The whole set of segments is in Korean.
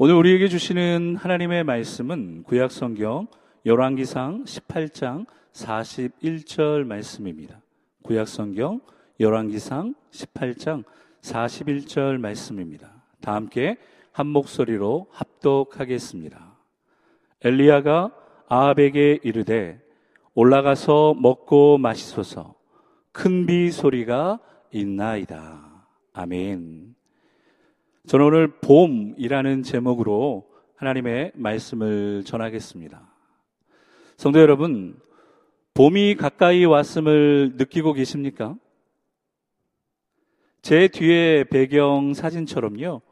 오늘 우리에게 주시는 하나님의 말씀은 구약 성경 열왕기상 18장 41절 말씀입니다. 구약 성경 열왕기상 18장 41절 말씀입니다. 다 함께 한 목소리로 합독하겠습니다. 엘리야가 아합에게 이르되 올라가서 먹고 마시소서 큰 비 소리가 있나이다. 아멘. 저는 오늘 봄이라는 제목으로 하나님의 말씀을 전하겠습니다. 성도 여러분, 봄이 가까이 왔음을 느끼고 계십니까? 제 뒤에 배경 사진처럼요,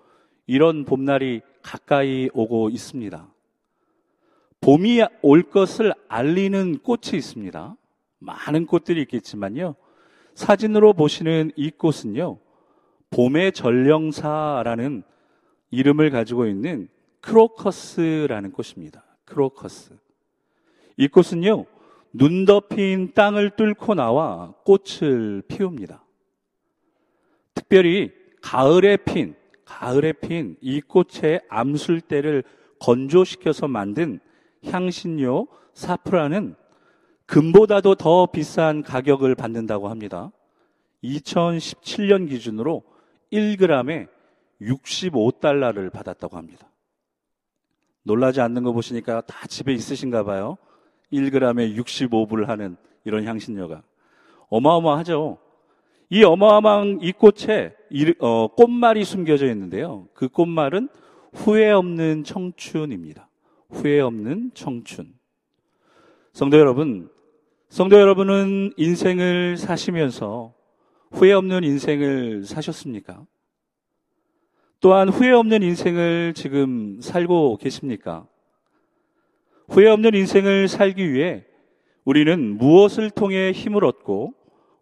이런 봄날이 가까이 오고 있습니다. 봄이 올 것을 알리는 꽃이 있습니다. 많은 꽃들이 있겠지만요, 사진으로 보시는 이 꽃은요, 봄의 전령사라는 이름을 가지고 있는 크로커스라는 꽃입니다. 크로커스. 이 꽃은요, 눈 덮인 땅을 뚫고 나와 꽃을 피웁니다. 특별히 가을에 핀, 가을에 핀 이 꽃의 암술대를 건조시켜서 만든 향신료 사프라는 금보다도 더 비싼 가격을 받는다고 합니다. 2017년 기준으로 1g에 65달러를 받았다고 합니다. 놀라지 않는 거 보시니까 다 집에 있으신가 봐요. 1g에 65불 하는 이런 향신료가. 어마어마하죠. 이 어마어마한 이 꽃에 어, 꽃말이 숨겨져 있는데요. 그 꽃말은 후회 없는 청춘입니다. 후회 없는 청춘. 성도 여러분, 성도 여러분은 인생을 사시면서 후회 없는 인생을 사셨습니까? 또한 후회 없는 인생을 지금 살고 계십니까? 후회 없는 인생을 살기 위해 우리는 무엇을 통해 힘을 얻고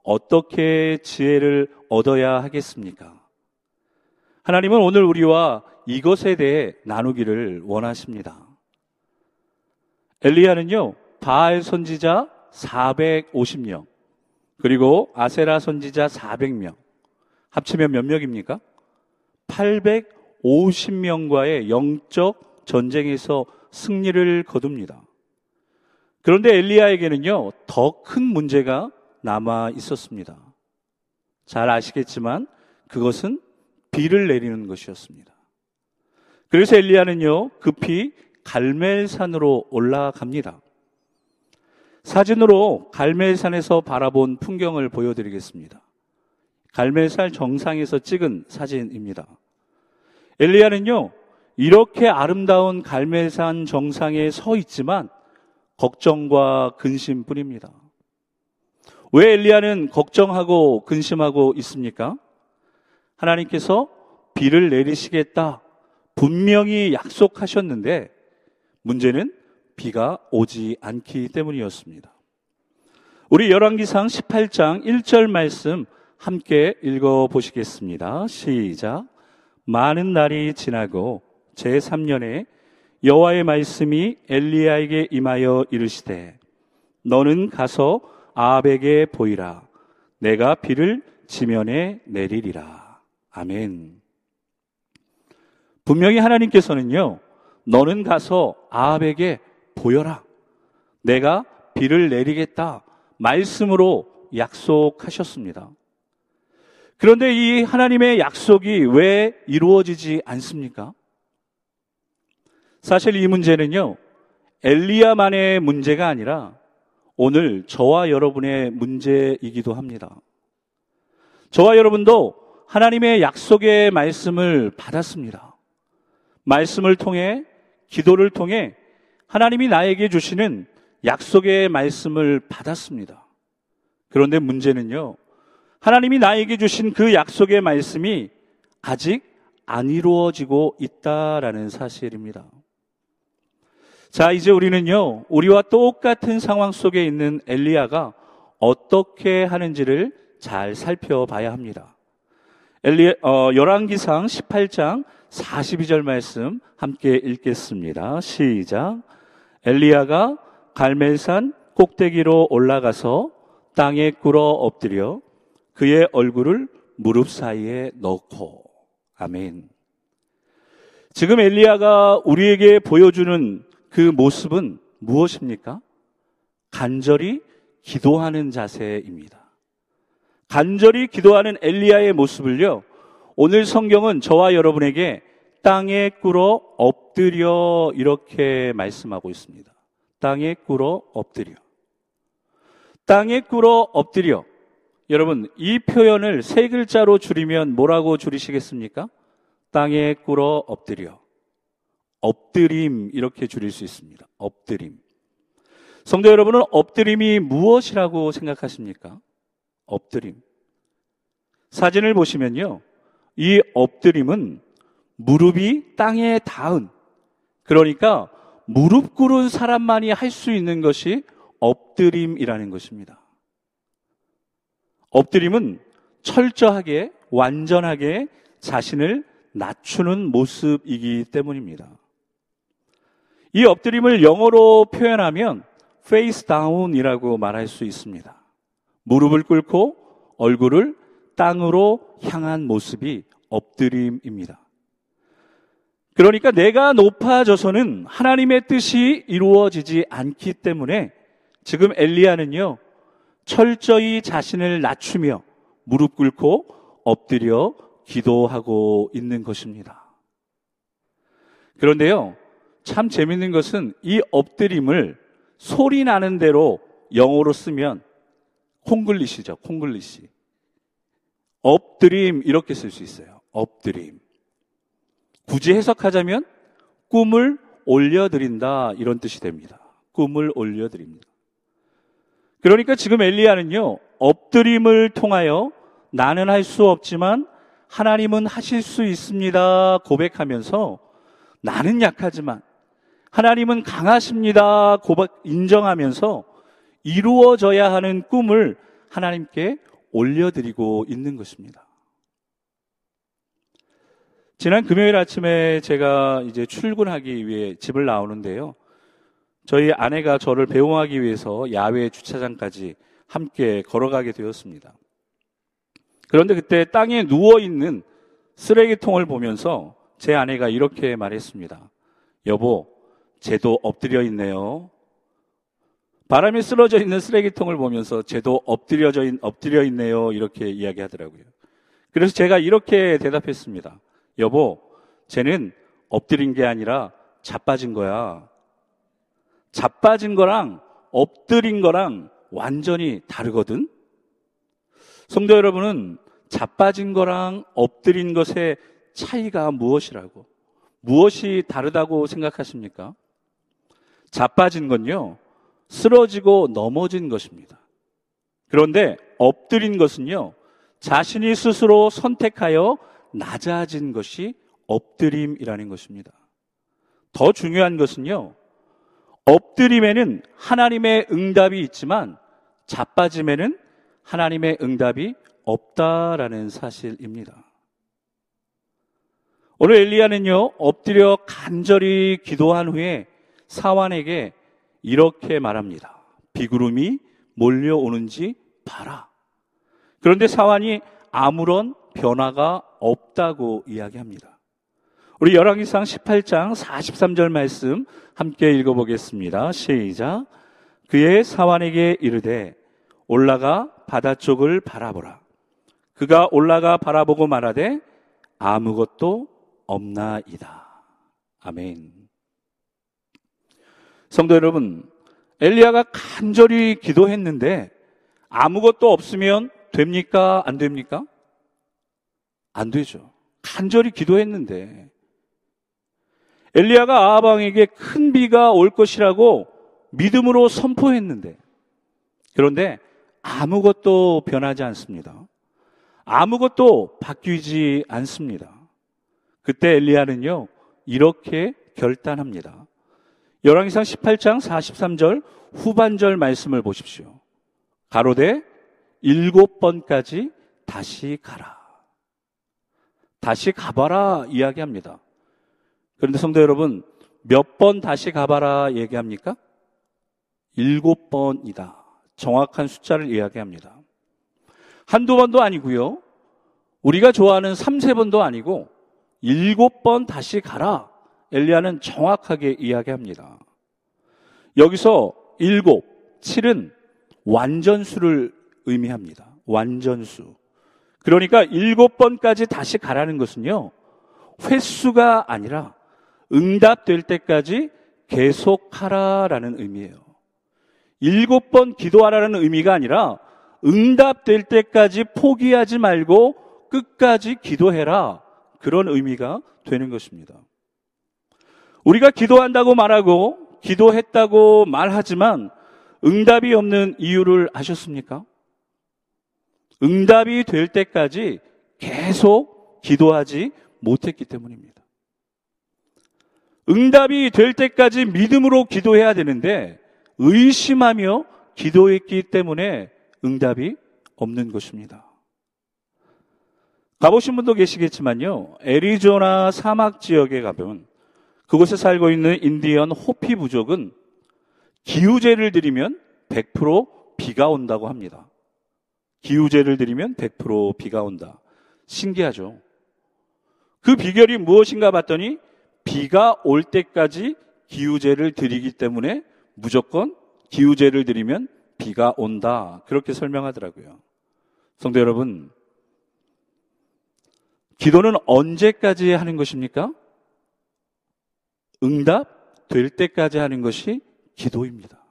어떻게 지혜를 얻어야 하겠습니까? 하나님은 오늘 우리와 이것에 대해 나누기를 원하십니다. 엘리야는요, 바알 선지자 450명, 그리고 아세라 선지자 400명. 합치면 몇 명입니까? 850명과의 영적 전쟁에서 승리를 거둡니다. 그런데 엘리야에게는요, 더 큰 문제가 남아 있었습니다. 잘 아시겠지만 그것은 비를 내리는 것이었습니다. 그래서 엘리야는요, 급히 갈멜산으로 올라갑니다. 사진으로 갈멜산에서 바라본 풍경을 보여드리겠습니다. 갈멜산 정상에서 찍은 사진입니다. 엘리야는요, 이렇게 아름다운 갈멜산 정상에 서 있지만 걱정과 근심뿐입니다. 왜 엘리야는 걱정하고 근심하고 있습니까? 하나님께서 비를 내리시겠다 분명히 약속하셨는데 문제는 비가 오지 않기 때문이었습니다. 우리 열왕기상 18장 1절 말씀 함께 읽어 보시겠습니다. 시작. 많은 날이 지나고 제 3년에 여호와의 말씀이 엘리야에게 임하여 이르시되 너는 가서 아합에게 보이라 내가 비를 지면에 내리리라. 아멘. 분명히 하나님께서는요. 너는 가서 아합에게 보여라. 내가 비를 내리겠다. 말씀으로 약속하셨습니다. 그런데 이 하나님의 약속이 왜 이루어지지 않습니까? 사실 이 문제는요, 엘리야만의 문제가 아니라 오늘 저와 여러분의 문제이기도 합니다. 저와 여러분도 하나님의 약속의 말씀을 받았습니다. 말씀을 통해, 기도를 통해 하나님이 나에게 주시는 약속의 말씀을 받았습니다. 그런데 문제는요, 하나님이 나에게 주신 그 약속의 말씀이 아직 안 이루어지고 있다라는 사실입니다. 자, 이제 우리는요, 우리와 똑같은 상황 속에 있는 엘리야가 어떻게 하는지를 잘 살펴봐야 합니다. 엘리, 어, 열왕기상 18장 42절 말씀 함께 읽겠습니다. 시작. 엘리야가 갈멜산 꼭대기로 올라가서 땅에 꿇어 엎드려 그의 얼굴을 무릎 사이에 넣고 아멘. 지금 엘리야가 우리에게 보여주는 그 모습은 무엇입니까? 간절히 기도하는 자세입니다. 간절히 기도하는 엘리야의 모습을요, 오늘 성경은 저와 여러분에게 땅에 꿇어 엎드려 이렇게 말씀하고 있습니다. 땅에 꿇어 엎드려. 땅에 꿇어 엎드려. 여러분, 이 표현을 세 글자로 줄이면 뭐라고 줄이시겠습니까? 땅에 꿇어 엎드려. 엎드림, 이렇게 줄일 수 있습니다. 엎드림. 성도 여러분은 엎드림이 무엇이라고 생각하십니까? 엎드림. 사진을 보시면요. 이 엎드림은 무릎이 땅에 닿은, 그러니까 무릎 꿇은 사람만이 할 수 있는 것이 엎드림이라는 것입니다. 엎드림은 철저하게, 완전하게 자신을 낮추는 모습이기 때문입니다. 이 엎드림을 영어로 표현하면 face down이라고 말할 수 있습니다. 무릎을 꿇고 얼굴을 땅으로 향한 모습이 엎드림입니다. 그러니까 내가 높아져서는 하나님의 뜻이 이루어지지 않기 때문에 지금 엘리야는요, 철저히 자신을 낮추며 무릎 꿇고 엎드려 기도하고 있는 것입니다. 그런데요, 참 재밌는 것은 이 엎드림을 소리 나는 대로 영어로 쓰면 콩글리시죠, 콩글리시. 엎드림 이렇게 쓸 수 있어요. 엎드림. 굳이 해석하자면 꿈을 올려드린다 이런 뜻이 됩니다. 꿈을 올려드립니다. 그러니까 지금 엘리야는요 엎드림을 통하여 나는 할 수 없지만 하나님은 하실 수 있습니다 고백하면서 나는 약하지만 하나님은 강하십니다 고백 인정하면서 이루어져야 하는 꿈을 하나님께 올려드리고 있는 것입니다. 지난 금요일 아침에 제가 이제 출근하기 위해 집을 나오는데요. 저희 아내가 저를 배웅하기 위해서 야외 주차장까지 함께 걸어가게 되었습니다. 그런데 그때 땅에 누워있는 쓰레기통을 보면서 제 아내가 이렇게 말했습니다. 여보, 쟤도 엎드려 있네요. 바람이 쓰러져 있는 쓰레기통을 보면서 쟤도 엎드려져 있, 엎드려 있네요. 이렇게 이야기하더라고요. 그래서 제가 이렇게 대답했습니다. 여보, 쟤는 엎드린 게 아니라 자빠진 거야. 자빠진 거랑 엎드린 거랑 완전히 다르거든? 성도 여러분은 자빠진 거랑 엎드린 것의 차이가 무엇이라고, 무엇이 다르다고 생각하십니까? 자빠진 건요, 쓰러지고 넘어진 것입니다. 그런데 엎드린 것은요, 자신이 스스로 선택하여 낮아진 것이 엎드림이라는 것입니다. 더 중요한 것은요, 엎드림에는 하나님의 응답이 있지만 자빠짐에는 하나님의 응답이 없다라는 사실입니다. 오늘 엘리야는요, 엎드려 간절히 기도한 후에 사환에게 이렇게 말합니다. 비구름이 몰려오는지 봐라. 그런데 사환이 아무런 변화가 없다고 이야기합니다. 우리 열왕기상 18장 43절 말씀 함께 읽어보겠습니다. 시작. 그의 사환에게 이르되 올라가 바다 쪽을 바라보라. 그가 올라가 바라보고 말하되 아무것도 없나이다. 아멘. 성도 여러분, 엘리야가 간절히 기도했는데 아무것도 없으면 됩니까? 안 됩니까? 안 되죠. 간절히 기도했는데 엘리야가 아하방에게 큰 비가 올 것이라고 믿음으로 선포했는데 그런데 아무것도 변하지 않습니다. 아무것도 바뀌지 않습니다. 그때 엘리야는요 이렇게 결단합니다. 열왕기상 18장 43절 후반절 말씀을 보십시오. 가로되 일곱 번까지 다시 가라. 다시 가봐라 이야기합니다. 그런데 성도 여러분, 몇 번 다시 가봐라 얘기합니까? 일곱 번이다. 정확한 숫자를 이야기합니다. 한두 번도 아니고요. 우리가 좋아하는 3, 세 번도 아니고 일곱 번 다시 가라. 엘리야는 정확하게 이야기합니다. 여기서 일곱, 칠은 완전수를 의미합니다. 완전수. 그러니까 일곱 번까지 다시 가라는 것은요, 횟수가 아니라 응답될 때까지 계속하라라는 의미예요. 일곱 번 기도하라는 의미가 아니라 응답될 때까지 포기하지 말고 끝까지 기도해라. 그런 의미가 되는 것입니다. 우리가 기도한다고 말하고 기도했다고 말하지만 응답이 없는 이유를 아셨습니까? 응답이 될 때까지 계속 기도하지 못했기 때문입니다. 응답이 될 때까지 믿음으로 기도해야 되는데 의심하며 기도했기 때문에 응답이 없는 것입니다. 가보신 분도 계시겠지만요. 애리조나 사막 지역에 가면 그곳에 살고 있는 인디언 호피 부족은 기우제를 드리면 100% 비가 온다고 합니다. 기우제를 드리면 100% 비가 온다. 신기하죠? 그 비결이 무엇인가 봤더니 비가 올 때까지 기우제를 드리기 때문에 무조건 기우제를 드리면 비가 온다. 그렇게 설명하더라고요. 성도 여러분, 기도는 언제까지 하는 것입니까? 응답 될 때까지 하는 것이 기도입니다.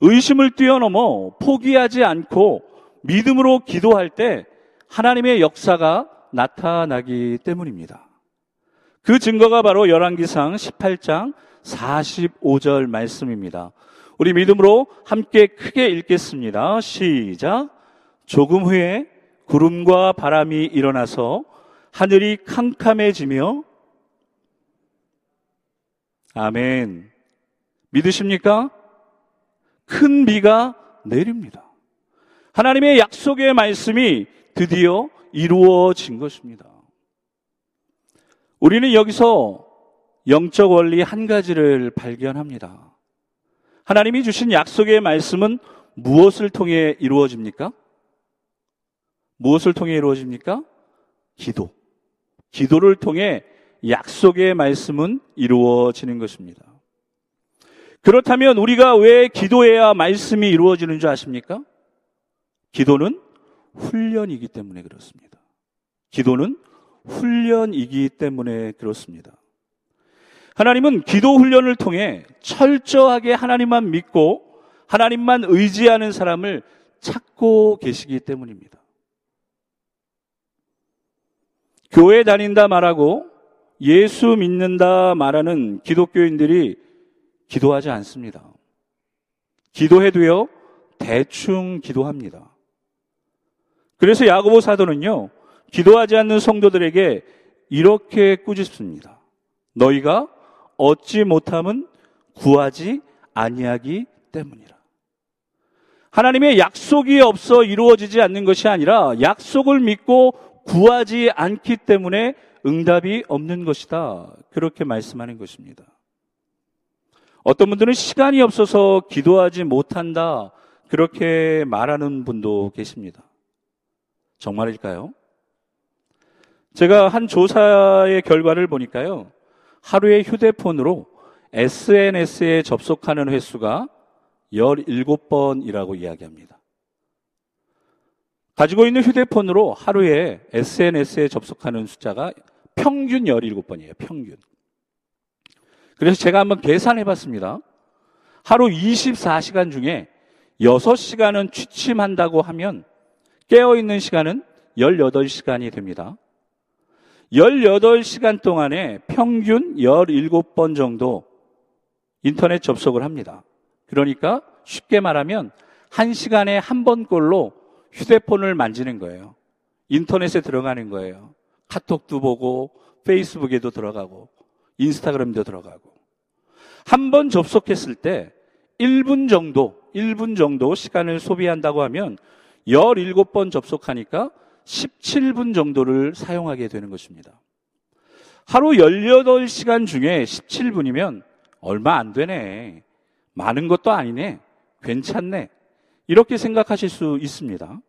의심을 뛰어넘어 포기하지 않고 믿음으로 기도할 때 하나님의 역사가 나타나기 때문입니다. 그 증거가 바로 열왕기상 18장 45절 말씀입니다. 우리 믿음으로 함께 크게 읽겠습니다. 시작. 조금 후에 구름과 바람이 일어나서 하늘이 캄캄해지며 아멘. 믿으십니까? 큰 비가 내립니다. 하나님의 약속의 말씀이 드디어 이루어진 것입니다. 우리는 여기서 영적 원리 한 가지를 발견합니다. 하나님이 주신 약속의 말씀은 무엇을 통해 이루어집니까? 무엇을 통해 이루어집니까? 기도. 기도를 통해 약속의 말씀은 이루어지는 것입니다. 그렇다면 우리가 왜 기도해야 말씀이 이루어지는 줄 아십니까? 기도는 훈련이기 때문에 그렇습니다. 기도는 훈련이기 때문에 그렇습니다. 하나님은 기도 훈련을 통해 철저하게 하나님만 믿고 하나님만 의지하는 사람을 찾고 계시기 때문입니다. 교회 다닌다 말하고 예수 믿는다 말하는 기독교인들이 기도하지 않습니다. 기도해도요, 대충 기도합니다. 그래서 야고보 사도는요, 기도하지 않는 성도들에게 이렇게 꾸짖습니다. 너희가 얻지 못함은 구하지 아니하기 때문이라. 하나님의 약속이 없어 이루어지지 않는 것이 아니라 약속을 믿고 구하지 않기 때문에 응답이 없는 것이다. 그렇게 말씀하는 것입니다. 어떤 분들은 시간이 없어서 기도하지 못한다. 그렇게 말하는 분도 계십니다. 정말일까요? 제가 한 조사의 결과를 보니까요. 하루에 휴대폰으로 SNS에 접속하는 횟수가 17번이라고 이야기합니다. 가지고 있는 휴대폰으로 하루에 SNS에 접속하는 숫자가 평균 17번이에요. 평균. 그래서 제가 한번 계산해 봤습니다. 하루 24시간 중에 6시간은 취침한다고 하면 깨어있는 시간은 18시간이 됩니다. 18시간 동안에 평균 17번 정도 인터넷 접속을 합니다. 그러니까 쉽게 말하면 1시간에 한 번꼴로 휴대폰을 만지는 거예요. 인터넷에 들어가는 거예요. 카톡도 보고, 페이스북에도 들어가고, 인스타그램도 들어가고. 한 번 접속했을 때 1분 정도, 1분 정도 시간을 소비한다고 하면 17번 접속하니까 17분 정도를 사용하게 되는 것입니다. 하루 18시간 중에 17분이면 얼마 안 되네. 많은 것도 아니네. 괜찮네. 이렇게 생각하실 수 있습니다.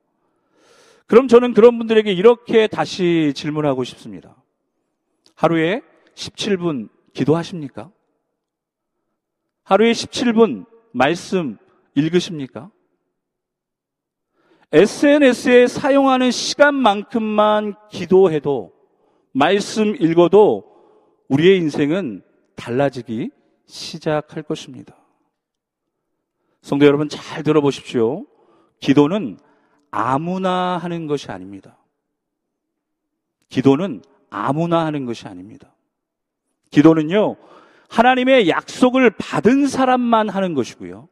그럼 저는 그런 분들에게 이렇게 다시 질문하고 싶습니다. 하루에 17분 기도하십니까? 하루에 17분 말씀 읽으십니까? SNS에 사용하는 시간만큼만 기도해도 말씀 읽어도 우리의 인생은 달라지기 시작할 것입니다. 성도 여러분 잘 들어보십시오. 기도는 아무나 하는 것이 아닙니다. 기도는 아무나 하는 것이 아닙니다. 기도는요, 하나님의 약속을 받은 사람만 하는 것이고요.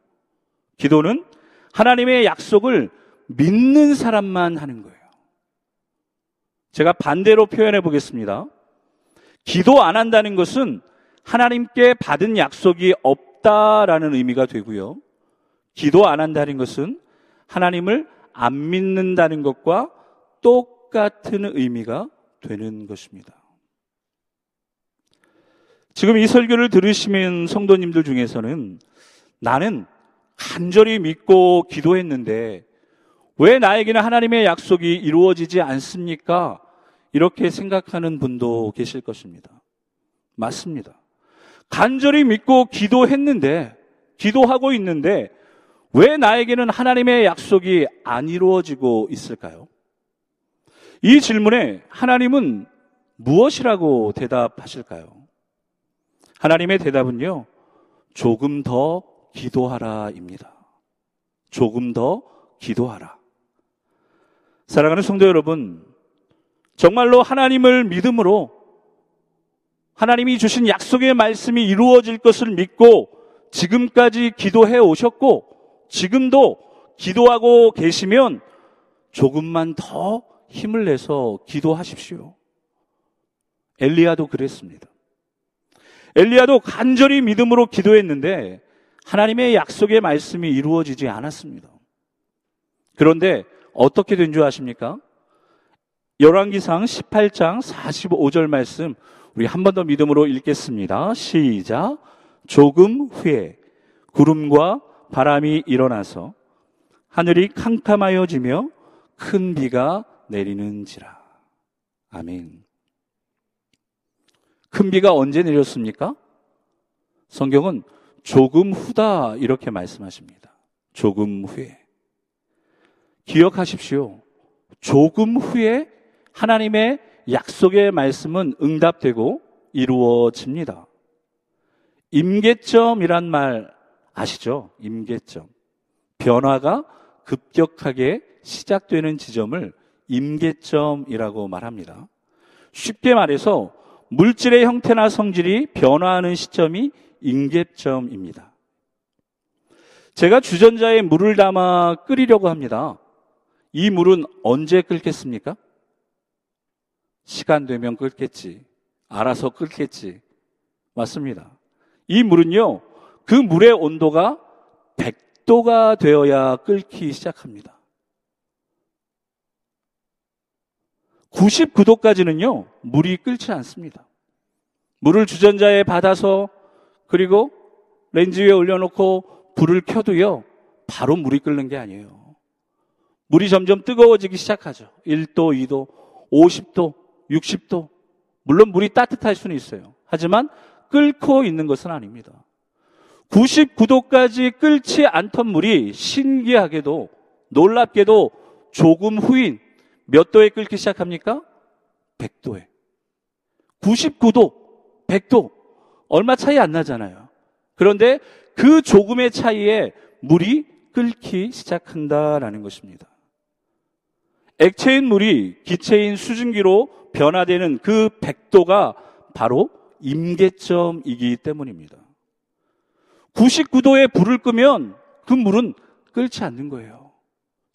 기도는 하나님의 약속을 믿는 사람만 하는 거예요. 제가 반대로 표현해 보겠습니다. 기도 안 한다는 것은 하나님께 받은 약속이 없다라는 의미가 되고요. 기도 안 한다는 것은 하나님을 안 믿는다는 것과 똑같은 의미가 되는 것입니다. 지금 이 설교를 들으시면 성도님들 중에서는 나는 간절히 믿고 기도했는데 왜 나에게는 하나님의 약속이 이루어지지 않습니까? 이렇게 생각하는 분도 계실 것입니다. 맞습니다. 간절히 믿고 기도했는데, 기도하고 있는데, 왜 나에게는 하나님의 약속이 안 이루어지고 있을까요? 이 질문에 하나님은 무엇이라고 대답하실까요? 하나님의 대답은요, 조금 더 기도하라입니다. 조금 더 기도하라. 사랑하는 성도 여러분, 정말로 하나님을 믿음으로 하나님이 주신 약속의 말씀이 이루어질 것을 믿고 지금까지 기도해 오셨고 지금도 기도하고 계시면 조금만 더 힘을 내서 기도하십시오. 엘리야도 그랬습니다. 엘리야도 간절히 믿음으로 기도했는데 하나님의 약속의 말씀이 이루어지지 않았습니다. 그런데 어떻게 된 줄 아십니까? 열왕기상 18장 45절 말씀 우리 한 번 더 믿음으로 읽겠습니다. 시작. 조금 후에 구름과 바람이 일어나서 하늘이 캄캄하여지며 큰 비가 내리는지라. 아멘. 큰 비가 언제 내렸습니까? 성경은 조금 후다 이렇게 말씀하십니다. 조금 후에. 기억하십시오. 조금 후에 하나님의 약속의 말씀은 응답되고 이루어집니다. 임계점이란 말 아시죠? 임계점. 변화가 급격하게 시작되는 지점을 임계점이라고 말합니다. 쉽게 말해서 물질의 형태나 성질이 변화하는 시점이 임계점입니다. 제가 주전자에 물을 담아 끓이려고 합니다. 이 물은 언제 끓겠습니까? 시간 되면 끓겠지. 알아서 끓겠지. 맞습니다. 이 물은요, 그 물의 온도가 100도가 되어야 끓기 시작합니다. 99도까지는요, 물이 끓지 않습니다. 물을 주전자에 받아서 그리고 렌즈 위에 올려놓고 불을 켜도요, 바로 물이 끓는 게 아니에요. 물이 점점 뜨거워지기 시작하죠. 1도, 2도, 50도, 60도. 물론 물이 따뜻할 수는 있어요. 하지만 끓고 있는 것은 아닙니다. 99도까지 끓지 않던 물이 신기하게도 놀랍게도 조금 후인 몇 도에 끓기 시작합니까? 100도에. 99도, 100도. 얼마 차이 안 나잖아요. 그런데 그 조금의 차이에 물이 끓기 시작한다라는 것입니다. 액체인 물이 기체인 수증기로 변화되는 그 100도가 바로 임계점이기 때문입니다. 99도에 불을 끄면 그 물은 끓지 않는 거예요.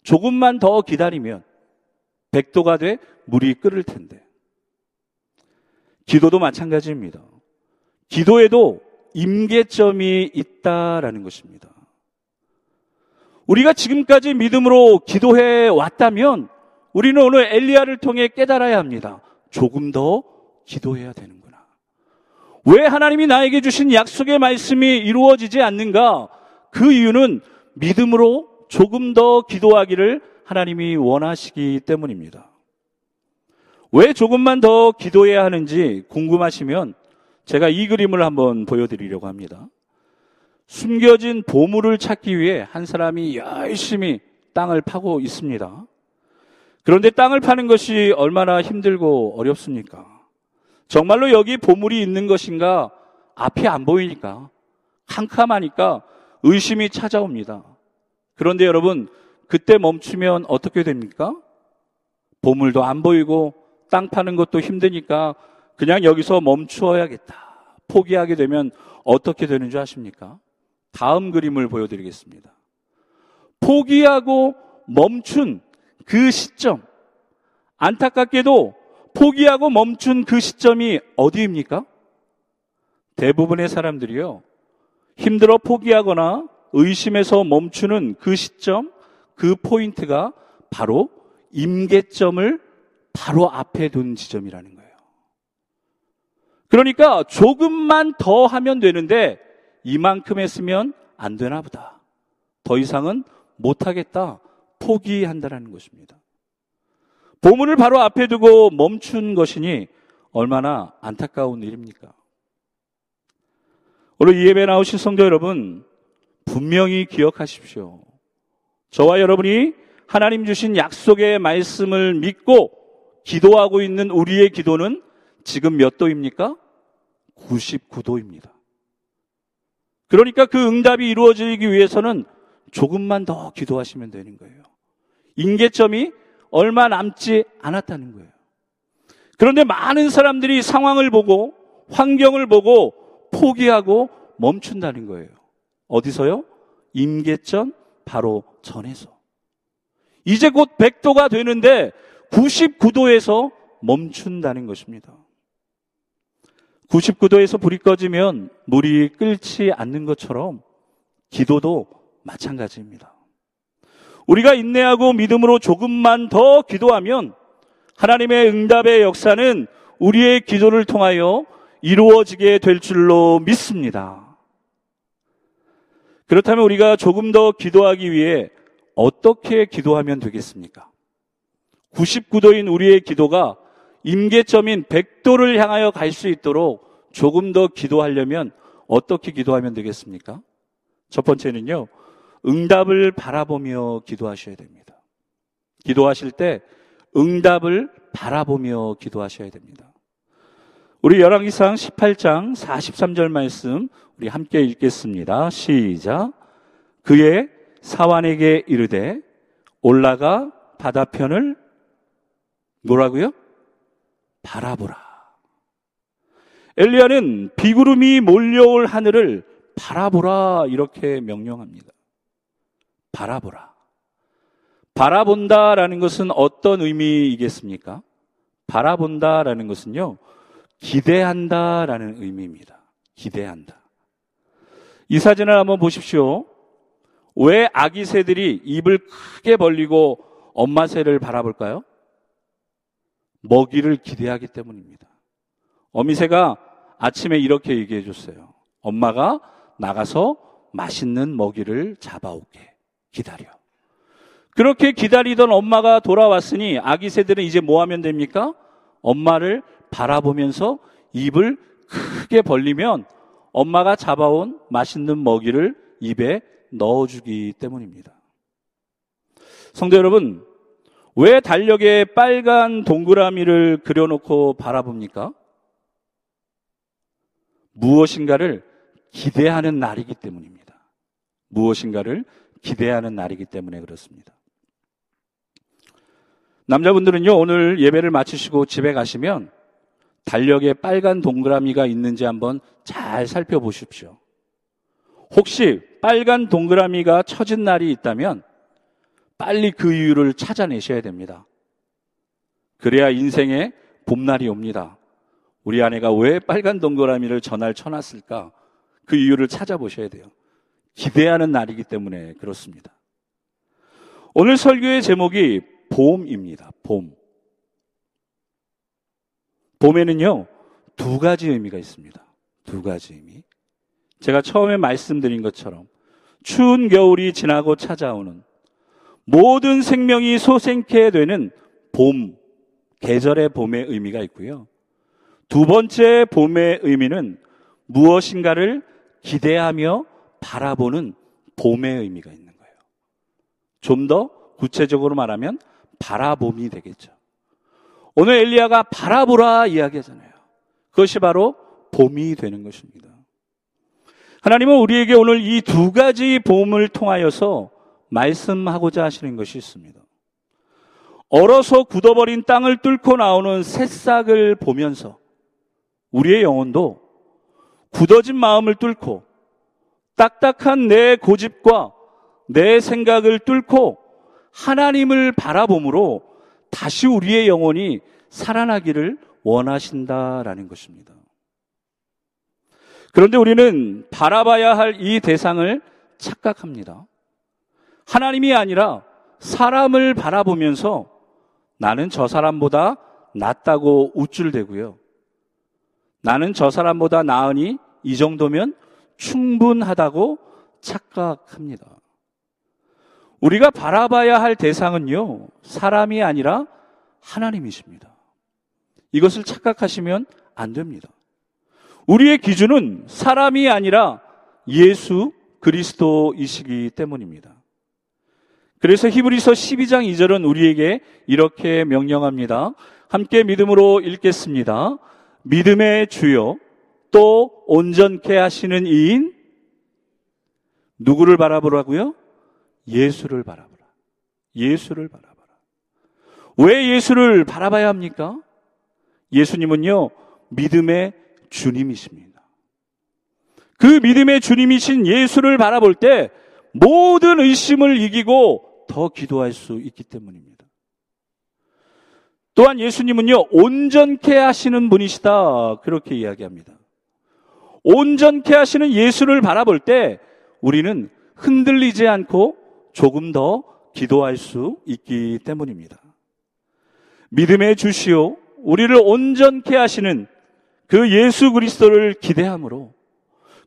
조금만 더 기다리면 100도가 돼 물이 끓을 텐데. 기도도 마찬가지입니다. 기도에도 임계점이 있다라는 것입니다. 우리가 지금까지 믿음으로 기도해 왔다면 우리는 오늘 엘리야를 통해 깨달아야 합니다. 조금 더 기도해야 되는구나. 왜 하나님이 나에게 주신 약속의 말씀이 이루어지지 않는가? 그 이유는 믿음으로 조금 더 기도하기를 하나님이 원하시기 때문입니다. 왜 조금만 더 기도해야 하는지 궁금하시면 제가 이 그림을 한번 보여드리려고 합니다. 숨겨진 보물을 찾기 위해 한 사람이 열심히 땅을 파고 있습니다. 그런데 땅을 파는 것이 얼마나 힘들고 어렵습니까? 정말로 여기 보물이 있는 것인가? 앞이 안 보이니까, 캄캄하니까 의심이 찾아옵니다. 그런데 여러분, 그때 멈추면 어떻게 됩니까? 보물도 안 보이고 땅 파는 것도 힘드니까 그냥 여기서 멈추어야겠다. 포기하게 되면 어떻게 되는 줄 아십니까? 다음 그림을 보여드리겠습니다. 포기하고 멈춘 그 시점. 안타깝게도 포기하고 멈춘 그 시점이 어디입니까? 대부분의 사람들이요. 힘들어 포기하거나 의심해서 멈추는 그 시점, 그 포인트가 바로 임계점을 바로 앞에 둔 지점이라는 거예요. 그러니까 조금만 더 하면 되는데 이만큼 했으면 안 되나 보다. 더 이상은 못하겠다. 포기한다라는 것입니다. 보물을 바로 앞에 두고 멈춘 것이니 얼마나 안타까운 일입니까? 오늘 이 예배 나오신 성도 여러분, 분명히 기억하십시오. 저와 여러분이 하나님 주신 약속의 말씀을 믿고 기도하고 있는 우리의 기도는 지금 몇 도입니까? 99도입니다. 그러니까 그 응답이 이루어지기 위해서는 조금만 더 기도하시면 되는 거예요. 인계점이 얼마 남지 않았다는 거예요. 그런데 많은 사람들이 상황을 보고 환경을 보고 포기하고 멈춘다는 거예요. 어디서요? 임계점 바로 전에서. 이제 곧 100도가 되는데 99도에서 멈춘다는 것입니다. 99도에서 불이 꺼지면 물이 끓지 않는 것처럼 기도도 마찬가지입니다. 우리가 인내하고 믿음으로 조금만 더 기도하면 하나님의 응답의 역사는 우리의 기도를 통하여 이루어지게 될 줄로 믿습니다. 그렇다면 우리가 조금 더 기도하기 위해 어떻게 기도하면 되겠습니까? 99도인 우리의 기도가 임계점인 100도를 향하여 갈 수 있도록 조금 더 기도하려면 어떻게 기도하면 되겠습니까? 첫 번째는요, 응답을 바라보며 기도하셔야 됩니다. 기도하실 때 응답을 바라보며 기도하셔야 됩니다. 우리 열왕기상 18장 43절 말씀 우리 함께 읽겠습니다. 시작. 그의 사환에게 이르되 올라가 바다편을 뭐라고요? 바라보라. 엘리야는 비구름이 몰려올 하늘을 바라보라 이렇게 명령합니다. 바라보라. 바라본다라는 것은 어떤 의미이겠습니까? 바라본다라는 것은요, 기대한다라는 의미입니다. 기대한다. 이 사진을 한번 보십시오. 왜 아기 새들이 입을 크게 벌리고 엄마 새를 바라볼까요? 먹이를 기대하기 때문입니다. 어미새가 아침에 이렇게 얘기해 줬어요. 엄마가 나가서 맛있는 먹이를 잡아오게 기다려. 그렇게 기다리던 엄마가 돌아왔으니 아기 새들은 이제 뭐 하면 됩니까? 엄마를 바라보면서 입을 크게 벌리면 엄마가 잡아온 맛있는 먹이를 입에 넣어주기 때문입니다. 성도 여러분, 왜 달력에 빨간 동그라미를 그려놓고 바라봅니까? 무엇인가를 기대하는 날이기 때문입니다. 무엇인가를 기대하는 날이기 때문에 그렇습니다. 남자분들은요, 오늘 예배를 마치시고 집에 가시면 달력에 빨간 동그라미가 있는지 한번 잘 살펴보십시오. 혹시 빨간 동그라미가 쳐진 날이 있다면 빨리 그 이유를 찾아내셔야 됩니다. 그래야 인생에 봄날이 옵니다. 우리 아내가 왜 빨간 동그라미를 전날 쳐놨을까? 그 이유를 찾아보셔야 돼요. 기대하는 날이기 때문에 그렇습니다. 오늘 설교의 제목이 봄입니다. 봄. 봄에는요, 두 가지 의미가 있습니다. 두 가지 의미. 제가 처음에 말씀드린 것처럼 추운 겨울이 지나고 찾아오는 모든 생명이 소생케 되는 봄, 계절의 봄의 의미가 있고요. 두 번째 봄의 의미는 무엇인가를 기대하며 바라보는 봄의 의미가 있는 거예요. 좀 더 구체적으로 말하면 바라봄이 되겠죠. 오늘 엘리야가 바라보라 이야기하잖아요. 그것이 바로 봄이 되는 것입니다. 하나님은 우리에게 오늘 이 두 가지 봄을 통하여서 말씀하고자 하시는 것이 있습니다. 얼어서 굳어버린 땅을 뚫고 나오는 새싹을 보면서 우리의 영혼도 굳어진 마음을 뚫고 딱딱한 내 고집과 내 생각을 뚫고 하나님을 바라봄으로 다시 우리의 영혼이 살아나기를 원하신다라는 것입니다. 그런데 우리는 바라봐야 할 이 대상을 착각합니다. 하나님이 아니라 사람을 바라보면서 나는 저 사람보다 낫다고 우쭐대고요. 나는 저 사람보다 나으니 이 정도면 충분하다고 착각합니다. 우리가 바라봐야 할 대상은요, 사람이 아니라 하나님이십니다. 이것을 착각하시면 안 됩니다. 우리의 기준은 사람이 아니라 예수 그리스도이시기 때문입니다. 그래서 히브리서 12장 2절은 우리에게 이렇게 명령합니다. 함께 믿음으로 읽겠습니다. 믿음의 주요 또 온전케 하시는 이인 누구를 바라보라고요? 예수를 바라보라. 예수를 바라보라. 왜 예수를 바라봐야 합니까? 예수님은요, 믿음의 주님이십니다. 그 믿음의 주님이신 예수를 바라볼 때 모든 의심을 이기고 더 기도할 수 있기 때문입니다. 또한 예수님은요, 온전케 하시는 분이시다. 그렇게 이야기합니다. 온전케 하시는 예수를 바라볼 때 우리는 흔들리지 않고 조금 더 기도할 수 있기 때문입니다. 믿음의 주시오, 우리를 온전케 하시는 그 예수 그리스도를 기대함으로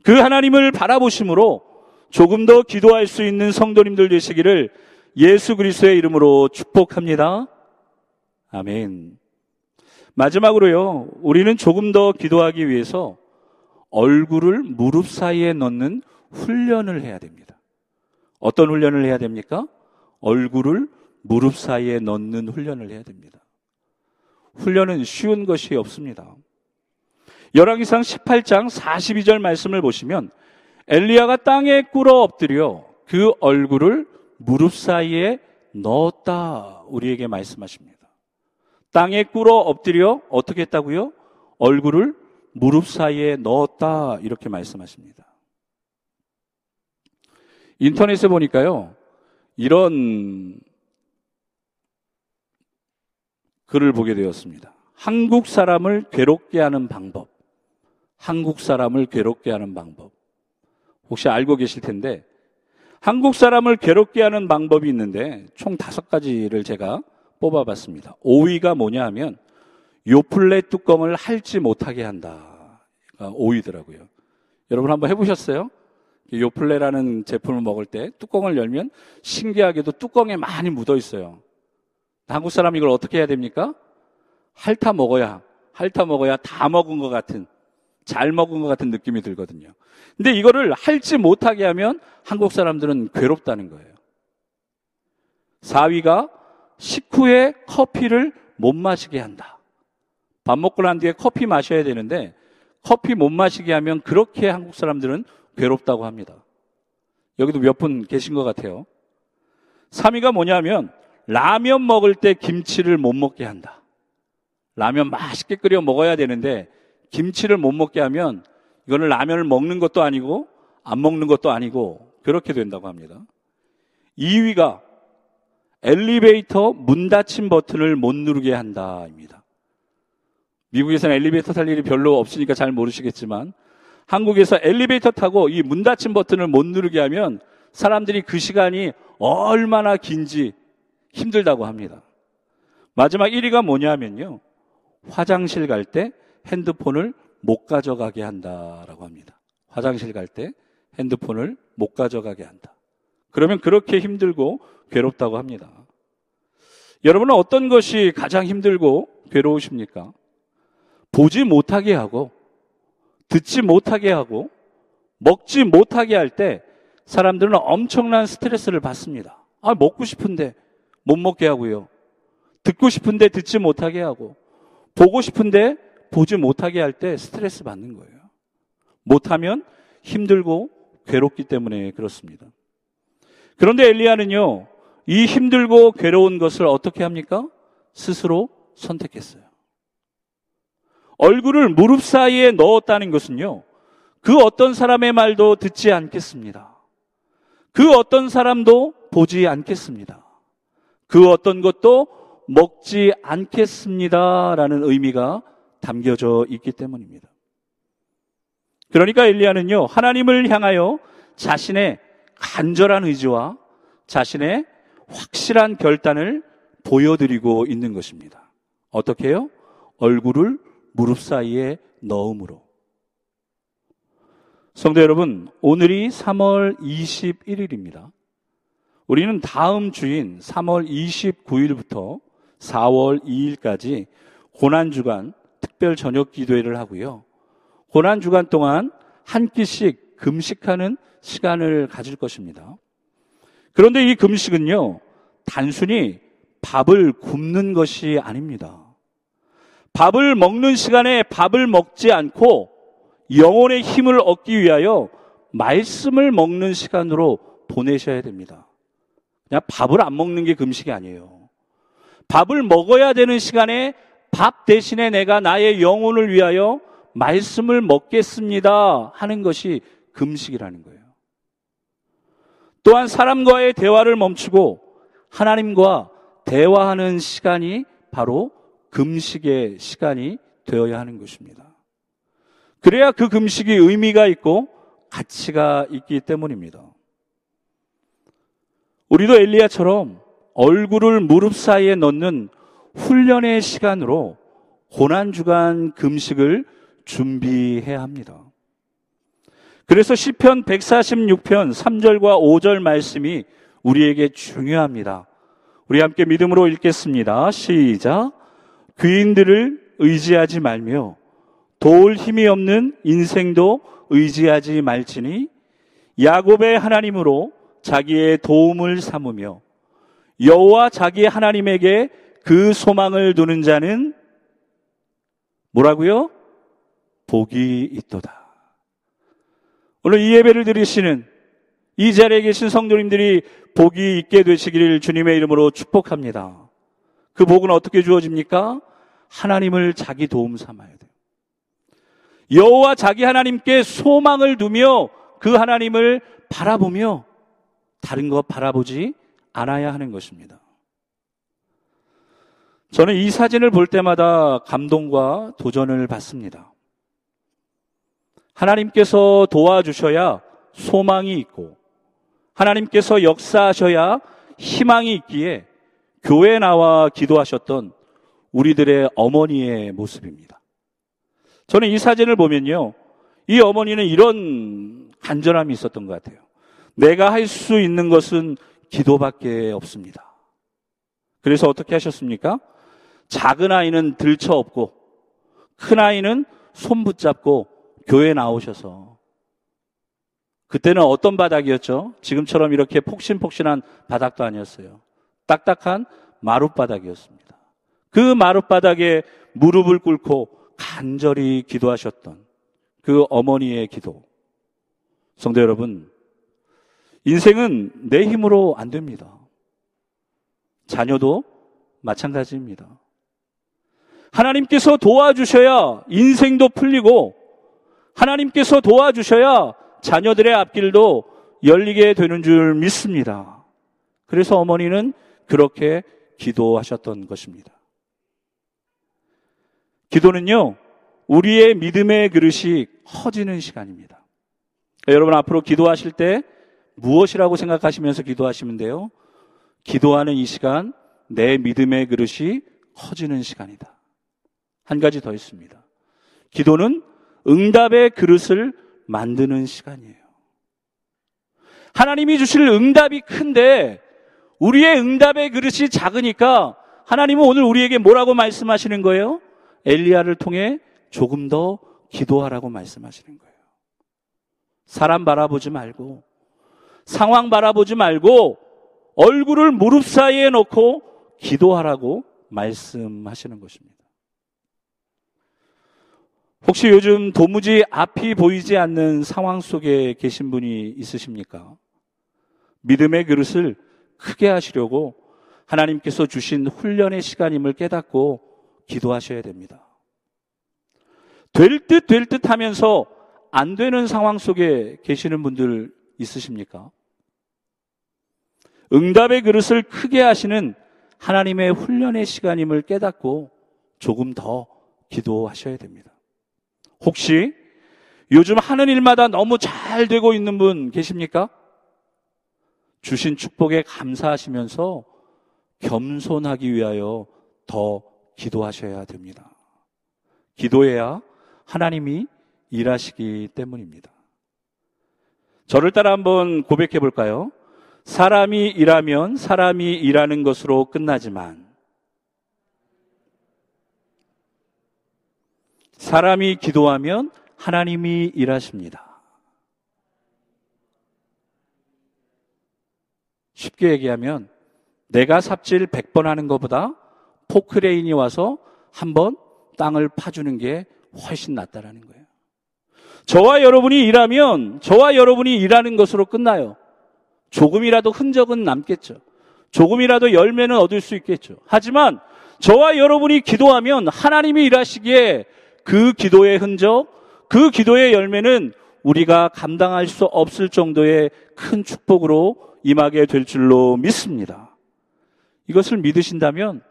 그 하나님을 바라보심으로 조금 더 기도할 수 있는 성도님들 되시기를 예수 그리스도의 이름으로 축복합니다. 아멘. 마지막으로요, 우리는 조금 더 기도하기 위해서 얼굴을 무릎 사이에 넣는 훈련을 해야 됩니다. 어떤 훈련을 해야 됩니까? 얼굴을 무릎 사이에 넣는 훈련을 해야 됩니다. 훈련은 쉬운 것이 없습니다. 열왕기상 18장 42절 말씀을 보시면 엘리야가 땅에 꿇어 엎드려 그 얼굴을 무릎 사이에 넣었다 우리에게 말씀하십니다. 땅에 꿇어 엎드려 어떻게 했다고요? 얼굴을 무릎 사이에 넣었다 이렇게 말씀하십니다. 인터넷에 보니까요. 이런 글을 보게 되었습니다. 한국 사람을 괴롭게 하는 방법. 한국 사람을 괴롭게 하는 방법. 혹시 알고 계실 텐데, 한국 사람을 괴롭게 하는 방법이 있는데, 총 다섯 가지를 제가 뽑아봤습니다. 5위가 뭐냐 하면, 요플레 뚜껑을 할지 못하게 한다. 5위더라고요. 여러분 한번 해보셨어요? 요플레라는 제품을 먹을 때 뚜껑을 열면 신기하게도 뚜껑에 많이 묻어 있어요. 한국 사람 이걸 어떻게 해야 됩니까? 핥아 먹어야, 핥아 먹어야 다 먹은 것 같은 잘 먹은 것 같은 느낌이 들거든요. 근데 이거를 할지 못하게 하면 한국 사람들은 괴롭다는 거예요. 4위가 식후에 커피를 못 마시게 한다. 밥 먹고 난 뒤에 커피 마셔야 되는데 커피 못 마시게 하면 그렇게 한국 사람들은 괴롭다고 합니다. 여기도 몇 분 계신 것 같아요. 3위가 뭐냐면 라면 먹을 때 김치를 못 먹게 한다. 라면 맛있게 끓여 먹어야 되는데 김치를 못 먹게 하면 이거는 라면을 먹는 것도 아니고 안 먹는 것도 아니고 그렇게 된다고 합니다. 2위가 엘리베이터 문 닫힌 버튼을 못 누르게 한다입니다. 미국에서는 엘리베이터 탈 일이 별로 없으니까 잘 모르시겠지만 한국에서 엘리베이터 타고 이 문 닫힌 버튼을 못 누르게 하면 사람들이 그 시간이 얼마나 긴지 힘들다고 합니다. 마지막 1위가 뭐냐면요. 화장실 갈 때 핸드폰을 못 가져가게 한다라고 합니다. 화장실 갈 때 핸드폰을 못 가져가게 한다. 그러면 그렇게 힘들고 괴롭다고 합니다. 여러분은 어떤 것이 가장 힘들고 괴로우십니까? 보지 못하게 하고 듣지 못하게 하고 먹지 못하게 할 때 사람들은 엄청난 스트레스를 받습니다. 아, 먹고 싶은데 못 먹게 하고요. 듣고 싶은데 듣지 못하게 하고 보고 싶은데 보지 못하게 할 때 스트레스 받는 거예요. 못하면 힘들고 괴롭기 때문에 그렇습니다. 그런데 엘리야는요, 이 힘들고 괴로운 것을 어떻게 합니까? 스스로 선택했어요. 얼굴을 무릎 사이에 넣었다는 것은요, 그 어떤 사람의 말도 듣지 않겠습니다. 그 어떤 사람도 보지 않겠습니다. 그 어떤 것도 먹지 않겠습니다라는 의미가 담겨져 있기 때문입니다. 그러니까 엘리야는요, 하나님을 향하여 자신의 간절한 의지와 자신의 확실한 결단을 보여드리고 있는 것입니다. 어떻게 해요? 얼굴을 무릎 사이에 넣음으로. 성도 여러분, 오늘이 3월 21일입니다. 우리는 다음 주인 3월 29일부터 4월 2일까지 고난주간 특별 저녁 기도회를 하고요. 고난주간 동안 한 끼씩 금식하는 시간을 가질 것입니다. 그런데 이 금식은요, 단순히 밥을 굶는 것이 아닙니다. 밥을 먹는 시간에 밥을 먹지 않고 영혼의 힘을 얻기 위하여 말씀을 먹는 시간으로 보내셔야 됩니다. 그냥 밥을 안 먹는 게 금식이 아니에요. 밥을 먹어야 되는 시간에 밥 대신에 내가 나의 영혼을 위하여 말씀을 먹겠습니다 하는 것이 금식이라는 거예요. 또한 사람과의 대화를 멈추고 하나님과 대화하는 시간이 바로 금식의 시간이 되어야 하는 것입니다. 그래야 그 금식이 의미가 있고 가치가 있기 때문입니다. 우리도 엘리야처럼 얼굴을 무릎 사이에 넣는 훈련의 시간으로 고난 주간 금식을 준비해야 합니다. 그래서 시편 146편 3절과 5절 말씀이 우리에게 중요합니다. 우리 함께 믿음으로 읽겠습니다. 시작. 귀인들을 의지하지 말며 도울 힘이 없는 인생도 의지하지 말지니 야곱의 하나님으로 자기의 도움을 삼으며 여호와 자기 하나님에게 그 소망을 두는 자는 뭐라고요? 복이 있도다. 오늘 이 예배를 드리시는 이 자리에 계신 성도님들이 복이 있게 되시기를 주님의 이름으로 축복합니다. 그 복은 어떻게 주어집니까? 하나님을 자기 도움 삼아야 돼요. 여호와 자기 하나님께 소망을 두며 그 하나님을 바라보며 다른 것 바라보지 않아야 하는 것입니다. 저는 이 사진을 볼 때마다 감동과 도전을 받습니다. 하나님께서 도와주셔야 소망이 있고 하나님께서 역사하셔야 희망이 있기에 교회 나와 기도하셨던 우리들의 어머니의 모습입니다. 저는 이 사진을 보면요. 이 어머니는 이런 간절함이 있었던 것 같아요. 내가 할 수 있는 것은 기도밖에 없습니다. 그래서 어떻게 하셨습니까? 작은 아이는 들쳐 업고 큰 아이는 손 붙잡고 교회 나오셔서 그때는 어떤 바닥이었죠? 지금처럼 이렇게 폭신폭신한 바닥도 아니었어요. 딱딱한 마룻바닥이었습니다. 그 마룻바닥에 무릎을 꿇고 간절히 기도하셨던 그 어머니의 기도. 성도 여러분, 인생은 내 힘으로 안 됩니다. 자녀도 마찬가지입니다. 하나님께서 도와주셔야 인생도 풀리고 하나님께서 도와주셔야 자녀들의 앞길도 열리게 되는 줄 믿습니다. 그래서 어머니는 그렇게 기도하셨던 것입니다. 기도는요, 우리의 믿음의 그릇이 커지는 시간입니다. 여러분 앞으로 기도하실 때 무엇이라고 생각하시면서 기도하시면 돼요? 기도하는 이 시간, 내 믿음의 그릇이 커지는 시간이다. 한 가지 더 있습니다. 기도는 응답의 그릇을 만드는 시간이에요. 하나님이 주실 응답이 큰데 우리의 응답의 그릇이 작으니까 하나님은 오늘 우리에게 뭐라고 말씀하시는 거예요? 엘리야를 통해 조금 더 기도하라고 말씀하시는 거예요. 사람 바라보지 말고, 상황 바라보지 말고, 얼굴을 무릎 사이에 놓고 기도하라고 말씀하시는 것입니다. 혹시 요즘 도무지 앞이 보이지 않는 상황 속에 계신 분이 있으십니까? 믿음의 그릇을 크게 하시려고 하나님께서 주신 훈련의 시간임을 깨닫고 기도하셔야 됩니다. 될 듯 될 듯 하면서 안 되는 상황 속에 계시는 분들 있으십니까? 응답의 그릇을 크게 하시는 하나님의 훈련의 시간임을 깨닫고 조금 더 기도하셔야 됩니다. 혹시 요즘 하는 일마다 너무 잘 되고 있는 분 계십니까? 주신 축복에 감사하시면서 겸손하기 위하여 더 기도하셔야 됩니다. 기도해야 하나님이 일하시기 때문입니다. 저를 따라 한번 고백해 볼까요? 사람이 일하면 사람이 일하는 것으로 끝나지만 사람이 기도하면 하나님이 일하십니다. 쉽게 얘기하면 내가 삽질 100번 하는 것보다 포크레인이 와서 한 번 땅을 파주는 게 훨씬 낫다라는 거예요. 저와 여러분이 일하면 저와 여러분이 일하는 것으로 끝나요. 조금이라도 흔적은 남겠죠. 조금이라도 열매는 얻을 수 있겠죠. 하지만 저와 여러분이 기도하면 하나님이 일하시기에 그 기도의 흔적, 그 기도의 열매는 우리가 감당할 수 없을 정도의 큰 축복으로 임하게 될 줄로 믿습니다. 이것을 믿으신다면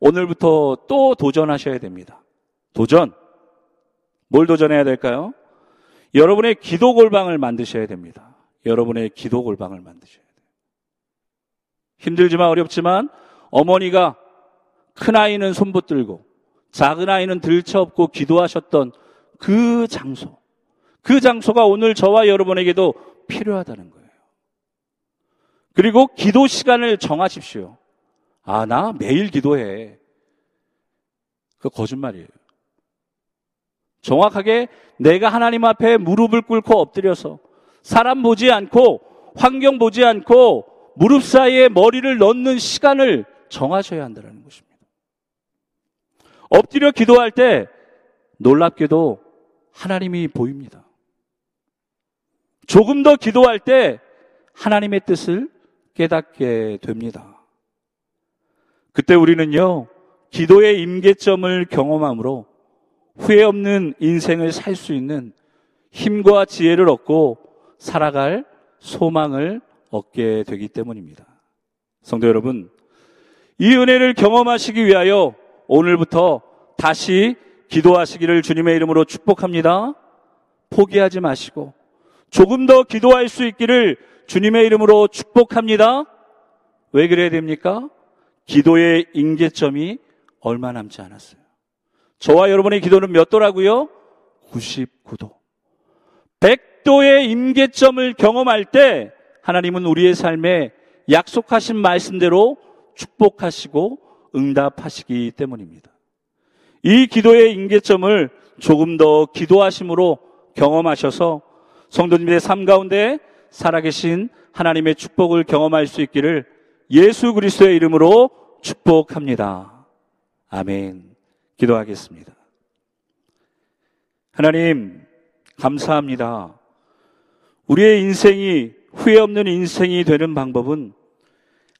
오늘부터 또 도전하셔야 됩니다. 도전. 뭘 도전해야 될까요? 여러분의 기도 골방을 만드셔야 됩니다. 여러분의 기도 골방을 만드셔야 돼요. 힘들지만 어렵지만 어머니가 큰 아이는 손 붙들고 작은 아이는 들쳐업고 기도하셨던 그 장소. 그 장소가 오늘 저와 여러분에게도 필요하다는 거예요. 그리고 기도 시간을 정하십시오. 아, 나 매일 기도해. 그 거짓말이에요. 정확하게 내가 하나님 앞에 무릎을 꿇고 엎드려서 사람 보지 않고 환경 보지 않고 무릎 사이에 머리를 넣는 시간을 정하셔야 한다는 것입니다. 엎드려 기도할 때 놀랍게도 하나님이 보입니다. 조금 더 기도할 때 하나님의 뜻을 깨닫게 됩니다. 그때 우리는요, 기도의 임계점을 경험함으로 후회 없는 인생을 살 수 있는 힘과 지혜를 얻고 살아갈 소망을 얻게 되기 때문입니다. 성도 여러분, 이 은혜를 경험하시기 위하여 오늘부터 다시 기도하시기를 주님의 이름으로 축복합니다. 포기하지 마시고 조금 더 기도할 수 있기를 주님의 이름으로 축복합니다. 왜 그래야 됩니까? 기도의 임계점이 얼마 남지 않았어요. 저와 여러분의 기도는 몇 도라고요? 99도. 100도의 임계점을 경험할 때 하나님은 우리의 삶에 약속하신 말씀대로 축복하시고 응답하시기 때문입니다. 이 기도의 임계점을 조금 더 기도하심으로 경험하셔서 성도님의 삶 가운데 살아계신 하나님의 축복을 경험할 수 있기를 예수 그리스도의 이름으로 축복합니다. 아멘. 기도하겠습니다. 하나님, 감사합니다. 우리의 인생이 후회 없는 인생이 되는 방법은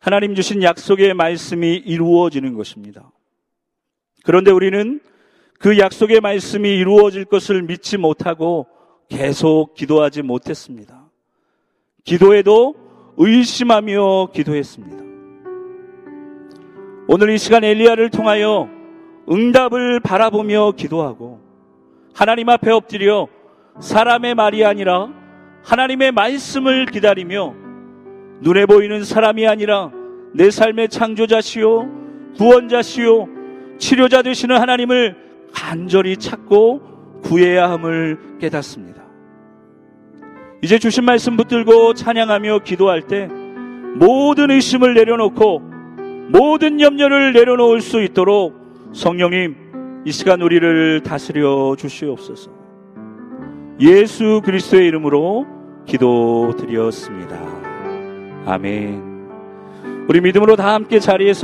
하나님 주신 약속의 말씀이 이루어지는 것입니다. 그런데 우리는 그 약속의 말씀이 이루어질 것을 믿지 못하고 계속 기도하지 못했습니다. 기도에도 의심하며 기도했습니다. 오늘 이 시간 엘리야를 통하여 응답을 바라보며 기도하고 하나님 앞에 엎드려 사람의 말이 아니라 하나님의 말씀을 기다리며 눈에 보이는 사람이 아니라 내 삶의 창조자시요 구원자시요 치료자 되시는 하나님을 간절히 찾고 구해야 함을 깨닫습니다. 이제 주신 말씀 붙들고 찬양하며 기도할 때 모든 의심을 내려놓고 모든 염려를 내려놓을 수 있도록 성령님 이 시간 우리를 다스려 주시옵소서. 예수 그리스도의 이름으로 기도드렸습니다. 아멘. 우리 믿음으로 다 함께 자리에서